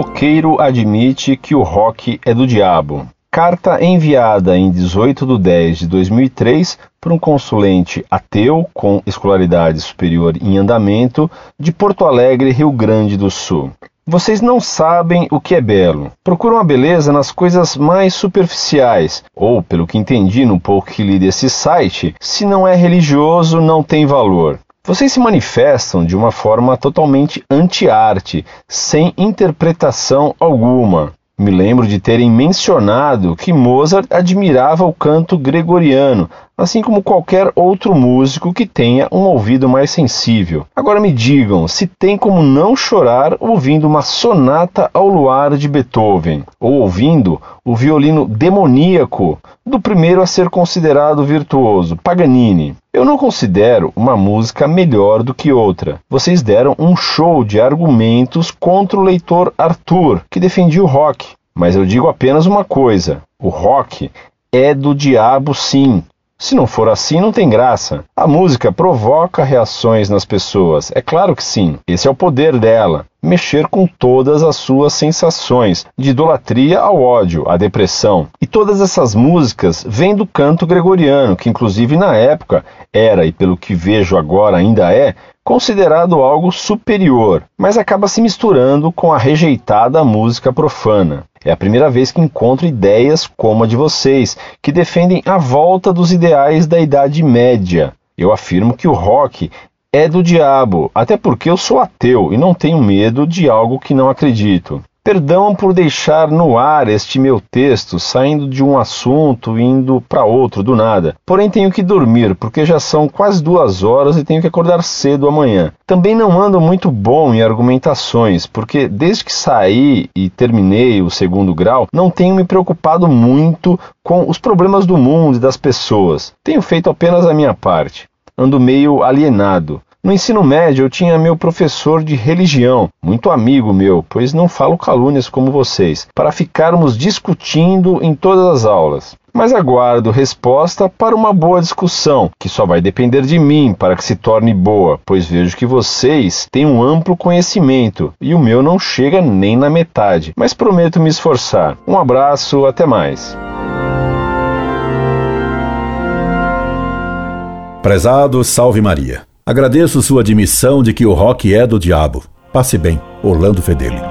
roqueiro admite que o rock é do diabo. Carta enviada em 18 de 10 de 2003 por um consulente ateu com escolaridade superior em andamento de Porto Alegre, Rio Grande do Sul. Vocês não sabem o que é belo. Procuram a beleza nas coisas mais superficiais, ou, pelo que entendi no pouco que li desse site, se não é religioso, não tem valor. Vocês se manifestam de uma forma totalmente anti-arte, sem interpretação alguma. Me lembro de terem mencionado que Mozart admirava o canto gregoriano, assim como qualquer outro músico que tenha um ouvido mais sensível. Agora me digam se tem como não chorar ouvindo uma sonata ao luar de Beethoven, ou ouvindo o violino demoníaco do primeiro a ser considerado virtuoso, Paganini. Eu não considero uma música melhor do que outra. Vocês deram um show de argumentos contra o leitor Arthur, que defendia o rock. Mas eu digo apenas uma coisa: o rock é do diabo sim. Se não for assim, não tem graça. A música provoca reações nas pessoas, é claro que sim. Esse é o poder dela. Mexer com todas as suas sensações, de idolatria ao ódio, à depressão. E todas essas músicas vêm do canto gregoriano, que inclusive na época era, e pelo que vejo agora ainda é, considerado algo superior, mas acaba se misturando com a rejeitada música profana. É a primeira vez que encontro ideias como a de vocês, que defendem a volta dos ideais da Idade Média. Eu afirmo que o rock é do diabo, até porque eu sou ateu e não tenho medo de algo que não acredito. Perdão por deixar no ar este meu texto, saindo de um assunto indo para outro do nada. Porém, tenho que dormir, porque já são quase duas horas e tenho que acordar cedo amanhã. Também não ando muito bom em argumentações, porque desde que saí e terminei o segundo grau, não tenho me preocupado muito com os problemas do mundo e das pessoas. Tenho feito apenas a minha parte. Ando meio alienado. No ensino médio, eu tinha meu professor de religião, muito amigo meu, pois não falo calúnias como vocês, para ficarmos discutindo em todas as aulas. Mas aguardo resposta para uma boa discussão, que só vai depender de mim para que se torne boa, pois vejo que vocês têm um amplo conhecimento e o meu não chega nem na metade. Mas prometo me esforçar. Um abraço, até mais. Prezado Salve Maria. Agradeço sua admissão de que o rock é do diabo. Passe bem, Orlando Fedeli.